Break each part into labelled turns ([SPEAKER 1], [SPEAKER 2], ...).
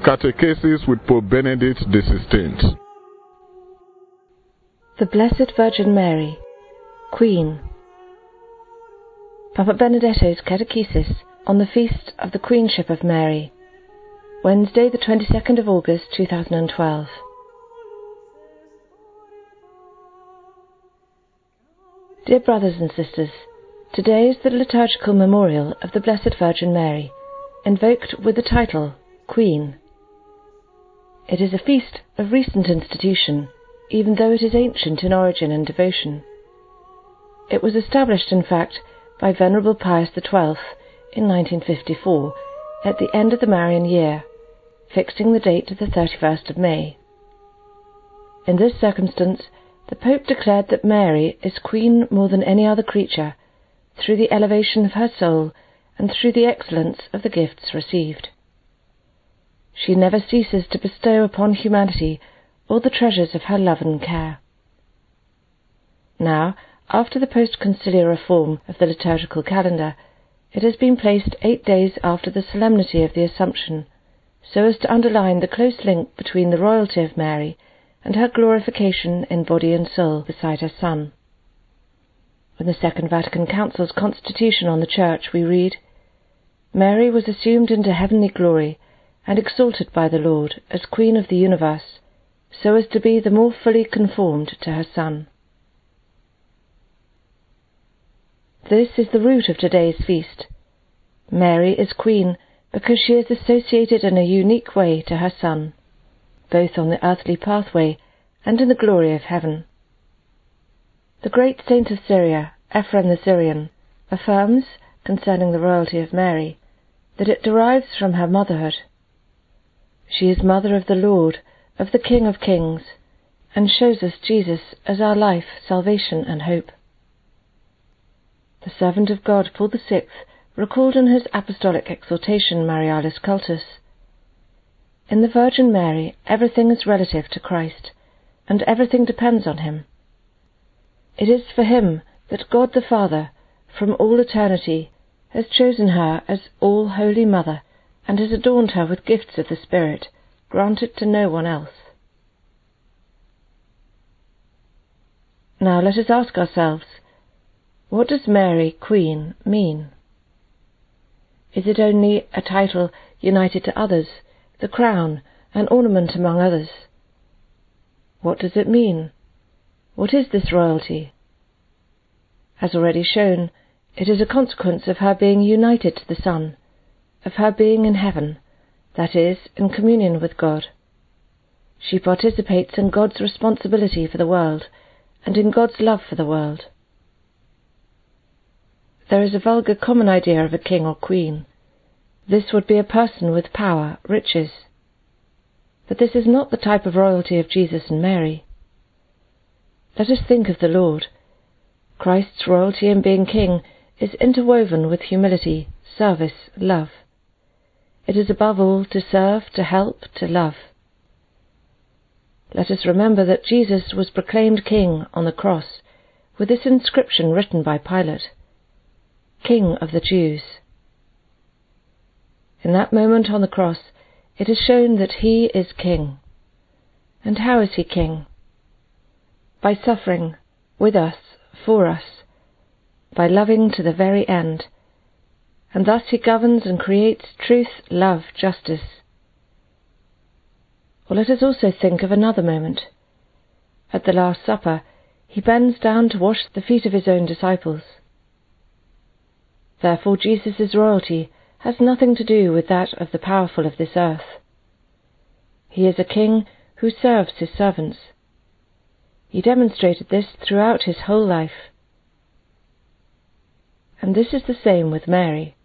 [SPEAKER 1] Catechesis with Pope Benedict XVI.
[SPEAKER 2] The Blessed Virgin Mary, Queen. Papa Benedetto's Catechesis on the Feast of the Queenship of Mary, Wednesday, the 22nd of August 2012. Dear brothers and sisters, today is the liturgical memorial of the Blessed Virgin Mary, invoked with the title Queen. It is a feast of recent institution, even though it is ancient in origin and devotion. It was established, in fact, by Venerable Pius XII in 1954 at the end of the Marian year, fixing the date to the 31st of May. In this circumstance, the Pope declared that Mary is Queen more than any other creature, through the elevation of her soul and through the excellence of the gifts received. She never ceases to bestow upon humanity all the treasures of her love and care. Now, after the post-conciliar reform of the liturgical calendar, it has been placed eight days after the solemnity of the Assumption, so as to underline the close link between the royalty of Mary and her glorification in body and soul beside her Son. In the Second Vatican Council's Constitution on the Church we read, Mary was assumed into heavenly glory and exalted by the Lord as Queen of the universe, so as to be the more fully conformed to her Son. This is the root of today's feast. Mary is Queen because she is associated in a unique way to her Son, both on the earthly pathway and in the glory of heaven. The great saint of Syria, Ephrem the Syrian, affirms, concerning the royalty of Mary, that it derives from her motherhood. She is mother of the Lord, of the King of kings, and shows us Jesus as our life, salvation, and hope. The servant of God, Paul VI, recalled in his apostolic exhortation Marialis Cultus In the Virgin Mary, everything is relative to Christ, and everything depends on him. It is for him that God the Father, from all eternity, has chosen her as all holy mother and has adorned her with gifts of the Spirit, granted to no one else. Now let us ask ourselves, what does Mary, Queen, mean? Is it only a title united to others, the crown, an ornament among others? What does it mean? What is this royalty? As already shown, it is a consequence of her being united to the Son, of her being in heaven, that is, in communion with God. She participates in God's responsibility for the world and in God's love for the world. There is a vulgar common idea of a king or queen. This would be a person with power, riches. But this is not the type of royalty of Jesus and Mary. Let us think of the Lord. Christ's royalty in being king is interwoven with humility, service, love. It is above all to serve, to help, to love. Let us remember that Jesus was proclaimed King on the cross with this inscription written by Pilate King of the Jews. In that moment on the cross, it is shown that he is King. And how is he King? By suffering with us, for us, by loving to the very end and thus he governs and creates truth, love, justice. Or let us also think of another moment. At the Last Supper, he bends down to wash the feet of his own disciples. Therefore, Jesus' royalty has nothing to do with that of the powerful of this earth. He is a king who serves his servants. He demonstrated this throughout his whole life. And this is the same with Mary.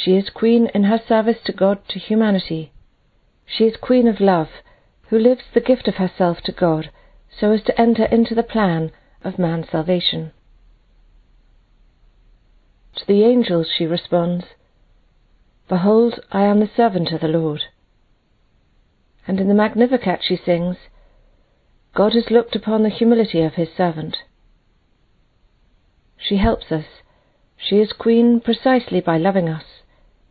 [SPEAKER 2] She is queen in her service to God, to humanity. She is queen of love, who lives the gift of herself to God so as to enter into the plan of man's salvation. To the angels she responds, Behold, I am the servant of the Lord. And in the Magnificat she sings, God has looked upon the humility of his servant. She helps us. She is queen precisely by loving us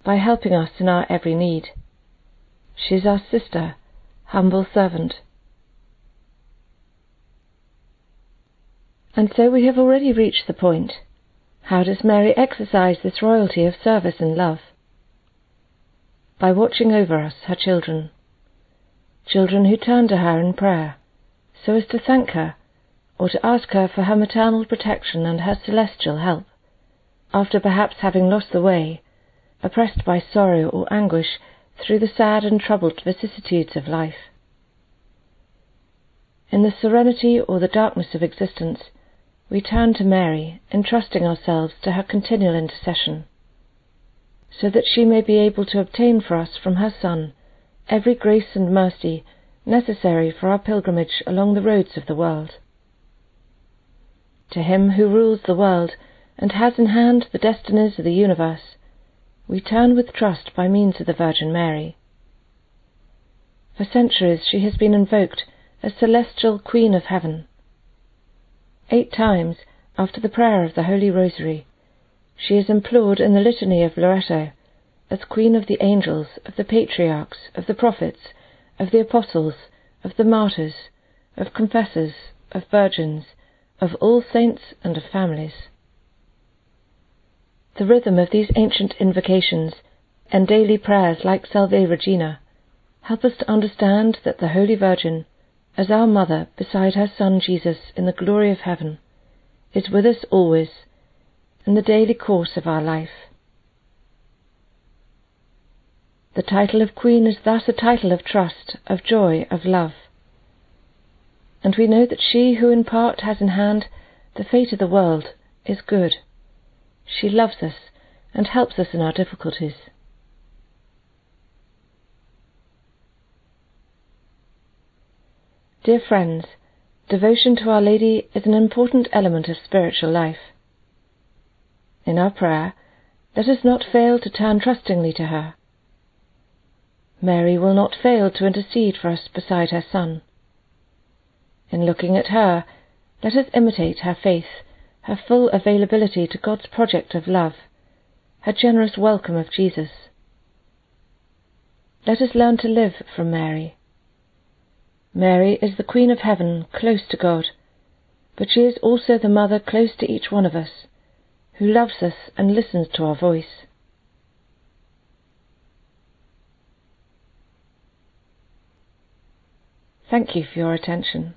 [SPEAKER 2] by helping us in our every need. She is our sister, humble servant. And so we have already reached the point. How does Mary exercise this royalty of service and love? By watching over us, her children. Children who turn to her in prayer, so as to thank her, or to ask her for her maternal protection and her celestial help, after perhaps having lost the way, oppressed by sorrow or anguish through the sad and troubled vicissitudes of life. In the serenity or the darkness of existence, we turn to Mary, entrusting ourselves to her continual intercession, so that she may be able to obtain for us from her Son every grace and mercy necessary for our pilgrimage along the roads of the world. To him who rules the world and has in hand the destinies of the universe, we turn with trust by means of the Virgin Mary. For centuries she has been invoked as celestial Queen of Heaven Eight times, after the prayer of the Holy Rosary, she is implored in the Litany of Loreto as Queen of the angels, of the patriarchs, of the prophets, of the apostles, of the martyrs, of confessors, of virgins, of all saints and of families. The rhythm of these ancient invocations and daily prayers like Salve Regina help us to understand that the Holy Virgin as our Mother beside her Son Jesus in the glory of heaven, is with us always in the daily course of our life. The title of Queen is thus a title of trust, of joy, of love. And we know that she who in part has in hand the fate of the world is good. She loves us and helps us in our difficulties. Dear friends, devotion to Our Lady is an important element of spiritual life. In our prayer, let us not fail to turn trustingly to her. Mary will not fail to intercede for us beside her Son. In looking at her, let us imitate her faith, her full availability to God's project of love, her generous welcome of Jesus. Let us learn to live from Mary. Mary is the Queen of Heaven, close to God, but she is also the Mother close to each one of us, who loves us and listens to our voice. Thank you for your attention.